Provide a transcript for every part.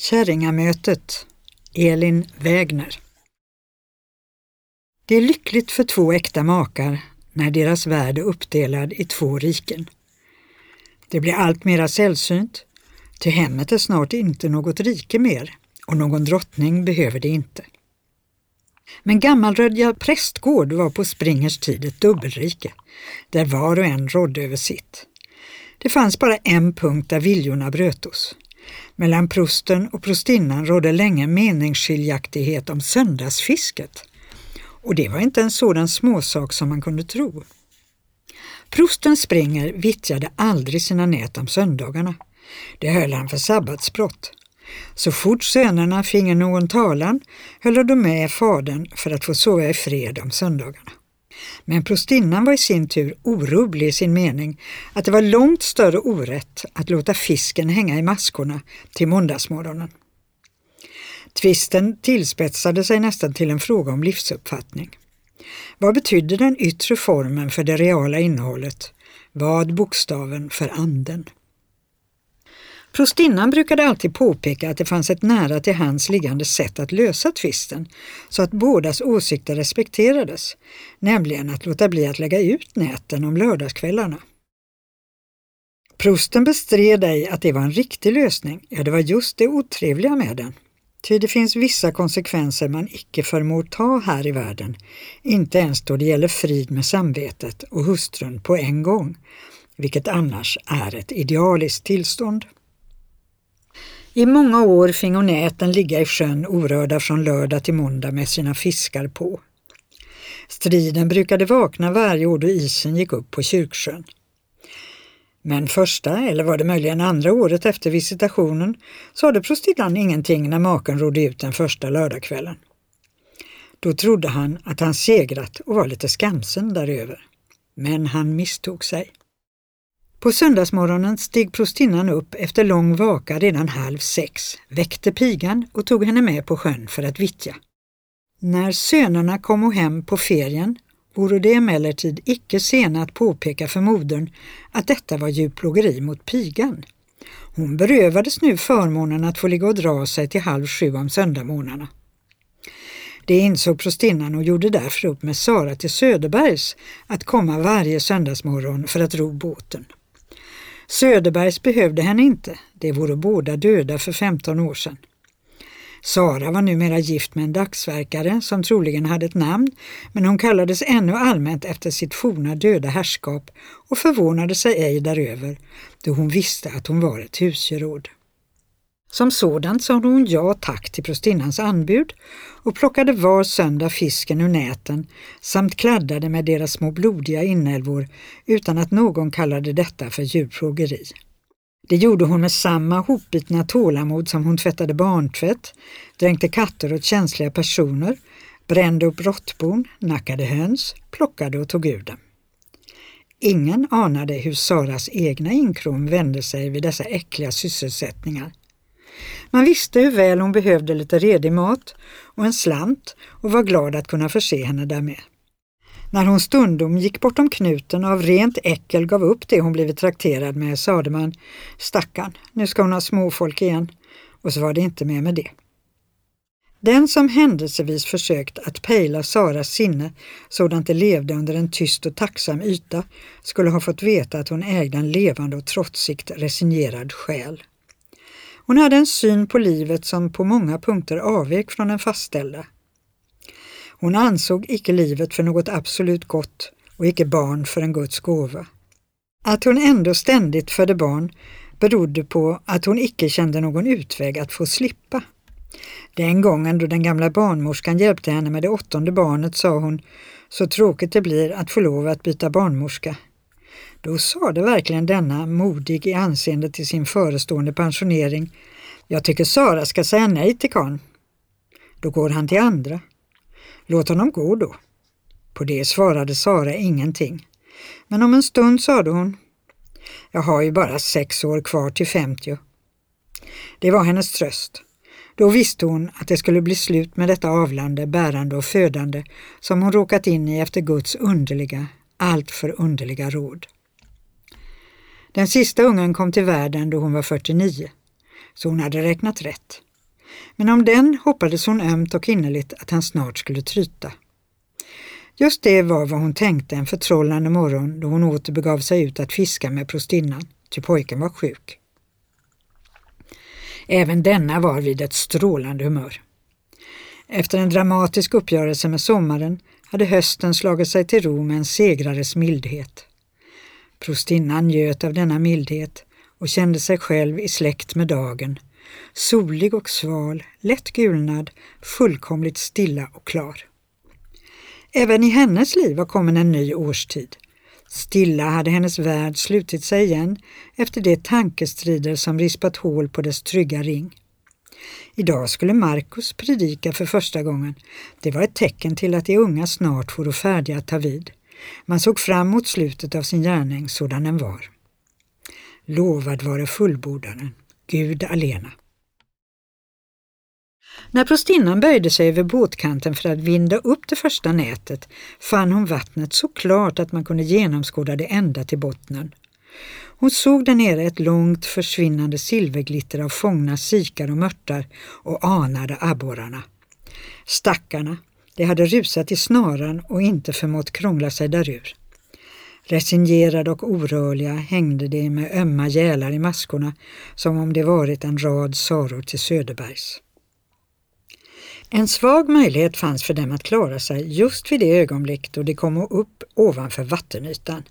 Kärringamötet Elin Wägner Det är lyckligt för två äkta makar när deras värld är uppdelad i två riken. Det blir allt mera sällsynt, till hemmet är snart inte något rike mer och någon drottning behöver det inte. Men Gammalrödja prästgård var på Springers tid ett dubbelrike, där var och en rådde över sitt. Det fanns bara en punkt där viljorna brötos. Mellan prosten och prostinnan rådde länge meningsskiljaktighet om söndagsfisket. Och det var inte en sådan småsak som man kunde tro. Prosten Springer vittjade aldrig sina nät om söndagarna. Det höll han för sabbatsbrott. Så fort sönerna finge någon talan höll de med fadern för att få sova i fred om söndagarna. Men prostinnan var i sin tur orubblig i sin mening att det var långt större orätt att låta fisken hänga i maskorna till måndagsmorgonen. Tvisten tillspetsade sig nästan till en fråga om livsuppfattning. Vad betydde den yttre formen för det reala innehållet? Vad bokstaven för anden? Prostinnan brukade alltid påpeka att det fanns ett nära till hands liggande sätt att lösa tvisten så att bådas åsikter respekterades, nämligen att låta bli att lägga ut näten om lördagskvällarna. Prosten bestred ej att det var en riktig lösning, ja det var just det otrevliga med den. Ty det finns vissa konsekvenser man icke förmår ta här i världen, inte ens då det gäller frid med samvetet och hustrun på en gång, vilket annars är ett idealiskt tillstånd. I många år fingo näten ligga i sjön orörda från lördag till måndag med sina fiskar på. Striden brukade vakna varje år då isen gick upp på kyrksjön. Men första, eller var det möjligen andra året efter visitationen, sade prostillan ingenting när maken rodde ut den första lördagskvällen. Då trodde han att han segrat och var lite skamsen däröver. Men han misstog sig. På söndagsmorgonen steg prostinnan upp efter lång vaka redan halv sex, väckte pigan och tog henne med på sjön för att vittja. När sönerna kom hem på ferien vore det emellertid icke sena att påpeka för modern att detta var djurplågeri mot pigan. Hon berövades nu förmånen att få ligga och dra sig till halv sju om söndagmorgnarna. Det insåg prostinnan och gjorde därför upp med Sara till Söderbergs att komma varje söndagsmorgon för att ro båten. Söderbergs behövde henne inte, de vore båda döda för 15 år sedan. Sara var numera gift med en dagsverkare som troligen hade ett namn, men hon kallades ännu allmänt efter sitt forna döda herrskap och förvånade sig ej däröver, då hon visste att hon var ett husgeråd. Som sådant sade hon ja tack till prostinnans anbud och plockade var söndag fisken ur näten samt kladdade med deras små blodiga inälvor utan att någon kallade detta för djurplågeri. Det gjorde hon med samma hopbitna tålamod som hon tvättade barntvätt, dränkte katter åt känsliga personer, brände upp råttbon, nackade höns, plockade och tog ur dem. Ingen anade hur Saras egna inkrom vände sig vid dessa äckliga sysselsättningar. Man visste hur väl hon behövde lite redig mat och en slant och var glad att kunna förse henne därmed. När hon stundom gick bortom knuten och av rent äckel gav upp det hon blivit trakterad med sade man Stackarn, nu ska hon ha småfolk igen. Och så var det inte mer med det. Den som händelsevis försökt att pejla Saras sinne sådant det levde under en tyst och tacksam yta skulle ha fått veta att hon ägde en levande och trotsigt resignerad själ. Hon hade en syn på livet som på många punkter avvek från den fastställda. Hon ansåg icke livet för något absolut gott och icke barn för en Guds gåva. Att hon ändå ständigt födde barn berodde på att hon icke kände någon utväg att få slippa. Den gången då den gamla barnmorskan hjälpte henne med det åttonde barnet sa hon, så tråkigt det blir att få lov att byta barnmorska. Då sade verkligen denna, modig i anseende till sin förestående pensionering, jag tycker Sara ska säga nej till karln. Då går han till andra. Låt honom gå då. På det svarade Sara ingenting. Men om en stund sade hon, jag har ju bara sex år kvar till 50. Det var hennes tröst. Då visste hon att det skulle bli slut med detta avlande, bärande och födande som hon råkat in i efter Guds underliga, alltför underliga råd. Den sista ungen kom till världen då hon var 49, så hon hade räknat rätt. Men om den hoppades hon ömt och innerligt att han snart skulle tryta. Just det var vad hon tänkte en förtrollande morgon då hon åter begav sig ut att fiska med prostinnan, ty pojken var sjuk. Även denna var vid ett strålande humör. Efter en dramatisk uppgörelse med sommaren hade hösten slagit sig till ro med en segrares mildhet. Prostinnan njöt av denna mildhet och kände sig själv i släkt med dagen, solig och sval, lätt gulnad, fullkomligt stilla och klar. Även i hennes liv var kommen en ny årstid. Stilla hade hennes värld slutit sig igen efter de tankestrider som rispat hål på dess trygga ring. Idag skulle Markus predika för första gången. Det var ett tecken till att de unga snart vore färdiga att ta vid. Man såg fram mot slutet av sin gärning sådan den var. Lovad vare fullbordaren, Gud alena. När prostinnan böjde sig över båtkanten för att vinda upp det första nätet fann hon vattnet så klart att man kunde genomskåda det ända till bottnen. Hon såg där nere ett långt försvinnande silverglitter av fångna sikar och mörtar och anade abborrarna. Stackarna, de hade rusat i snaran och inte förmått krångla sig därur. Resignerade och orörliga hängde de med ömma gälar i maskorna som om det varit en rad saror till Söderbergs. En svag möjlighet fanns för dem att klara sig just vid det ögonblick då de kom upp ovanför vattenytan.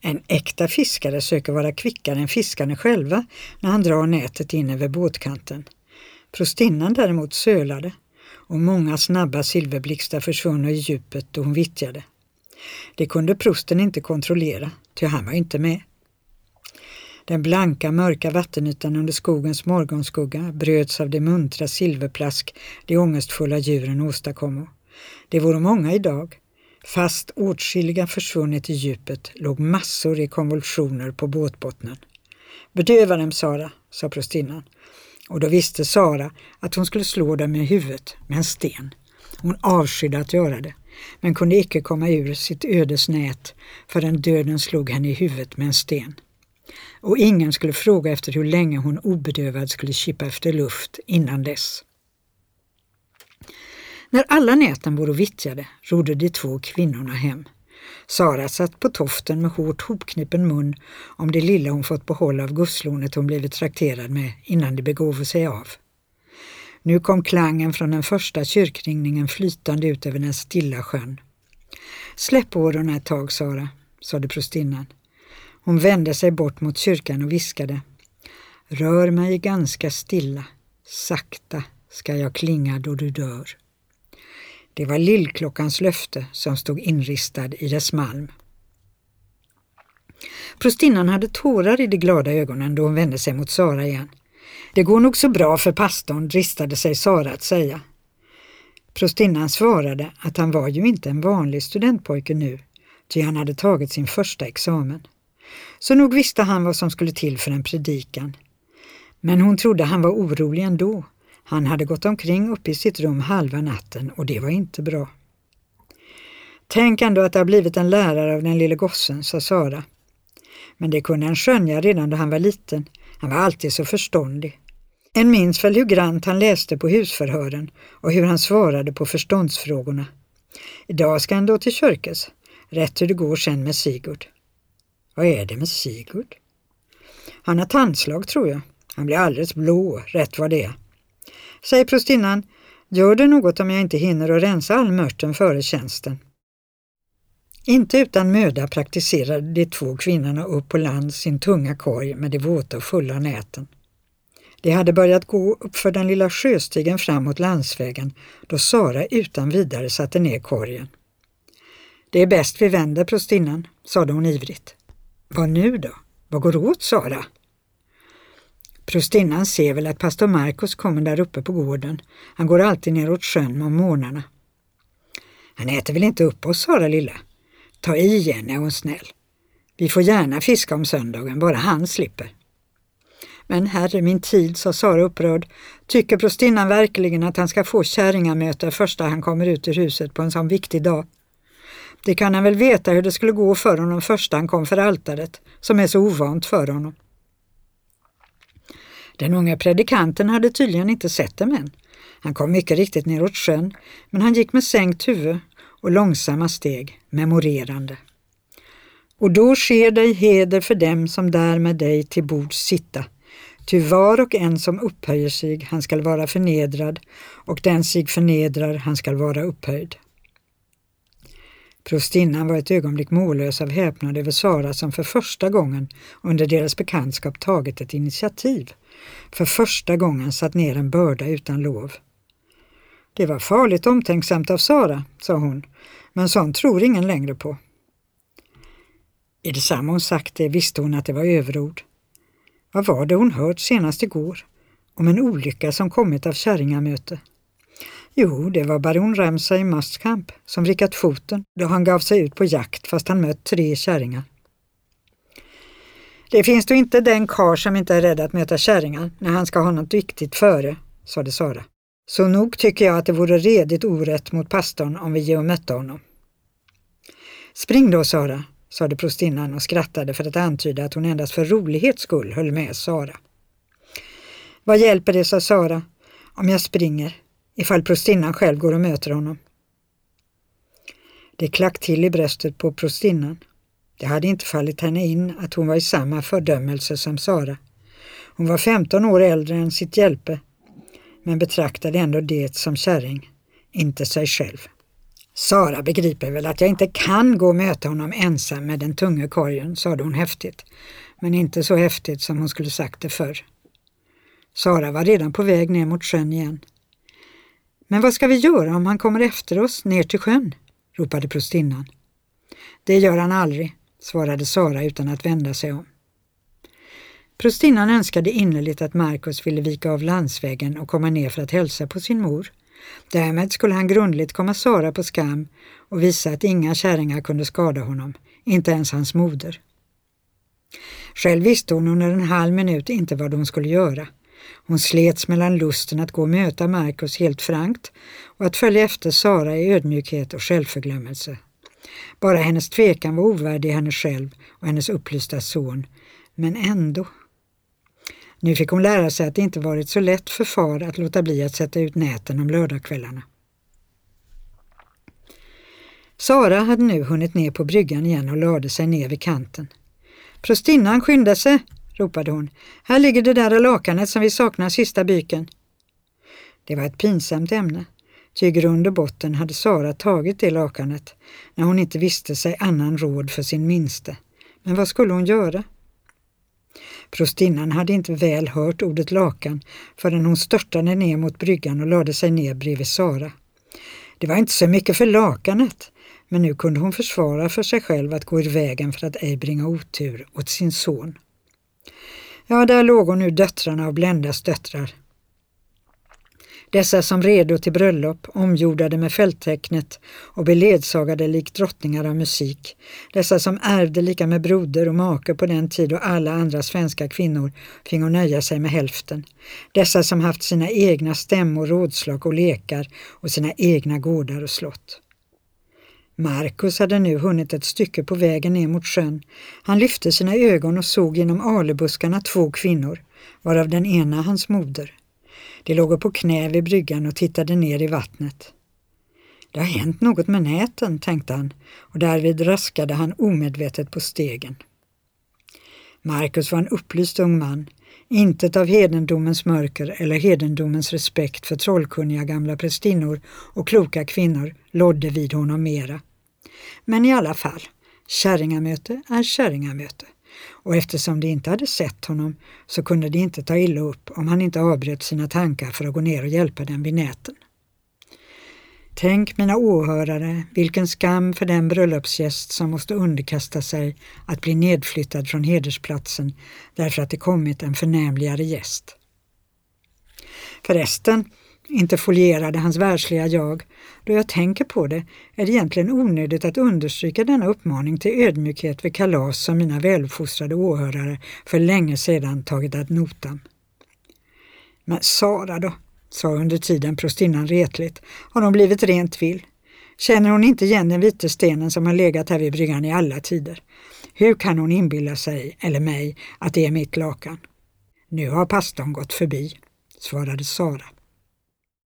En äkta fiskare söker vara kvickare än fiskarna själva när han drar nätet in över båtkanten. Prostinnan däremot sölade och många snabba silverblixtar försvunna i djupet då hon vittjade. Det kunde prosten inte kontrollera, ty han var inte med. Den blanka mörka vattenytan under skogens morgonskugga bröts av det muntra silverplask de ångestfulla djuren åstadkommo. Det vore många idag. Fast åtskilliga försvunnit i djupet låg massor i konvulsioner på båtbottnen. Bedöva dem, Sara, sa prostinnan. Och då visste Sara att hon skulle slå dem i huvudet med en sten. Hon avskydde att göra det, men kunde icke komma ur sitt ödes nät förrän döden slog henne i huvudet med en sten och ingen skulle fråga efter hur länge hon obedövad skulle kippa efter luft innan dess. När alla näten vore vittjade rodde de två kvinnorna hem. Sara satt på toften med hårt hopknipen mun om det lilla hon fått behålla av gusslånet hon blivit trakterad med innan de begåvo sig av. Nu kom klangen från den första kyrkringningen flytande ut över den stilla sjön. Släpp årorna ett tag, Sara, sade prostinnan. Hon vände sig bort mot kyrkan och viskade. Rör mig ganska stilla. Sakta ska jag klinga då du dör. Det var lillklockans löfte som stod inristad i dess malm. Prostinnan hade tårar i de glada ögonen då hon vände sig mot Sara igen. Det går nog så bra för pastorn, dristade sig Sara att säga. Prostinnan svarade att han var ju inte en vanlig studentpojke nu, ty han hade tagit sin första examen. Så nog visste han vad som skulle till för en predikan. Men hon trodde han var orolig ändå. Han hade gått omkring uppe i sitt rum halva natten och det var inte bra. Tänk ändå att det har blivit en lärare av den lille gossen, sa Sara. Men det kunde han skönja redan då han var liten. Han var alltid så förståndig. En minns väl hur grant han läste på husförhören och hur han svarade på förståndsfrågorna. Idag ska han då till kyrkes, rätt hur det går sen med Sigurd. Vad är det med Sigurd? Han har tandslag tror jag. Han blir alldeles blå, rätt vad det är. Säger prostinnan, gör det något om jag inte hinner att rensa all mörten före tjänsten? Inte utan möda praktiserade de två kvinnorna upp på land sin tunga korg med de våta och fulla näten. De hade börjat gå uppför den lilla sjöstigen fram mot landsvägen då Sara utan vidare satte ner korgen. Det är bäst vi vänder, prostinnan, sade hon ivrigt. Vad nu då? Vad går åt, Sara? Prostinnan ser väl att pastor Markus kommer där uppe på gården. Han går alltid neråt sjön om morgnarna. Han äter väl inte upp oss, Sara lilla? Ta i igen, är hon snäll. Vi får gärna fiska om söndagen, bara han slipper. Men herre min tid, sa Sara upprörd, tycker prostinnan verkligen att han ska få kärringamöte första han kommer ut ur huset på en sån viktig dag? Det kan han väl veta hur det skulle gå för honom första han kom för altaret, som är så ovant för honom. Den unga predikanten hade tydligen inte sett dem än. Han kom mycket riktigt neråt sjön, men han gick med sänkt huvud och långsamma steg, memorerande. Och då sker dig heder för dem som där med dig till bords sitta. Ty var och en som upphöjer sig, han skall vara förnedrad, och den sig förnedrar, han skall vara upphöjd. Prostinnan var ett ögonblick mållös av häpnad över Sara som för första gången under deras bekantskap tagit ett initiativ. För första gången satt ner en börda utan lov. Det var farligt omtänksamt av Sara, sa hon, men sånt tror ingen längre på. I detsamma hon sagt det visste hon att det var överord. Vad var det hon hört senast igår? Om en olycka som kommit av kärringamöte. Jo, det var baron Ramsay Mustcamp som vrickat foten då han gav sig ut på jakt fast han mött tre kärringar. Det finns då inte den kar som inte är rädd att möta kärringar när han ska ha något viktigt före, sade Sara. Så nog tycker jag att det vore redigt orätt mot pastorn om vi ge och mötte honom. Spring då, Sara, sade prostinnan och skrattade för att antyda att hon endast för rolighets skull höll med Sara. Vad hjälper det, sa Sara, om jag springer, ifall prostinnan själv går och möter honom? Det klack till i bröstet på prostinnan. Det hade inte fallit henne in att hon var i samma fördömelse som Sara. Hon var 15 år äldre än sitt hjälpe, men betraktade ändå det som kärring, inte sig själv. Sara begriper väl att jag inte kan gå och möta honom ensam med den tunga korgen, sade hon häftigt, men inte så häftigt som hon skulle sagt det förr. Sara var redan på väg ner mot sjön igen. Men vad ska vi göra om han kommer efter oss ner till sjön? ropade prostinnan. Det gör han aldrig, svarade Sara utan att vända sig om. Prostinnan önskade innerligt att Markus ville vika av landsvägen och komma ner för att hälsa på sin mor. Därmed skulle han grundligt komma Sara på skam och visa att inga kärringar kunde skada honom, inte ens hans moder. Själv visste hon under en halv minut inte vad hon skulle göra. Hon slets mellan lusten att gå och möta Marcus helt frankt och att följa efter Sara i ödmjukhet och självförglömmelse. Bara hennes tvekan var ovärdig henne själv och hennes upplysta son, men ändå. Nu fick hon lära sig att det inte varit så lätt för far att låta bli att sätta ut näten om lördagskvällarna. Sara hade nu hunnit ner på bryggan igen och lade sig ner vid kanten. Prostinnan skynda sig, ropade hon. Här ligger det där lakanet som vi saknar sista byken. Det var ett pinsamt ämne, ty i grund och botten hade Sara tagit det lakanet när hon inte visste sig annan råd för sin minste. Men vad skulle hon göra? Prostinnan hade inte väl hört ordet lakan förrän hon störtade ner mot bryggan och lade sig ner bredvid Sara. Det var inte så mycket för lakanet, men nu kunde hon försvara för sig själv att gå i vägen för att ej bringa otur åt sin son. Ja, där låg hon nu döttrarna av Blendas döttrar. Dessa som redo till bröllop, omgjordade med fälttecknet och beledsagade likt drottningar av musik. Dessa som ärvde lika med broder och make på den tid då alla andra svenska kvinnor fingo nöja sig med hälften. Dessa som haft sina egna stämmor, rådslag och lekar och sina egna gårdar och slott. Markus hade nu hunnit ett stycke på vägen ner mot sjön. Han lyfte sina ögon och såg genom alebuskarna två kvinnor, varav den ena hans moder. De låg på knä vid bryggan och tittade ner i vattnet. Det har hänt något med näten, tänkte han och därvid raskade han omedvetet på stegen. Markus var en upplyst ung man, intet av hedendomens mörker eller hedendomens respekt för trollkunniga gamla prästinnor och kloka kvinnor lodde vid honom mera. Men i alla fall, kärringamöte är kärringamöte och eftersom de inte hade sett honom så kunde de inte ta illa upp om han inte avbröt sina tankar för att gå ner och hjälpa dem vid näten. Tänk mina åhörare, vilken skam för den bröllopsgäst som måste underkasta sig att bli nedflyttad från hedersplatsen därför att det kommit en förnämligare gäst. Förresten, inte folierade hans världsliga jag. Då jag tänker på det är det egentligen onödigt att understryka denna uppmaning till ödmjukhet vid kalas som mina väluppfostrade åhörare för länge sedan tagit ad notam. Men Sara då, sa under tiden prostinnan retligt, har hon blivit rent vill? Känner hon inte igen den vita stenen som har legat här vid bryggan i alla tider? Hur kan hon inbilla sig, eller mig, att det är mitt lakan? Nu har pastorn gått förbi, svarade Sara.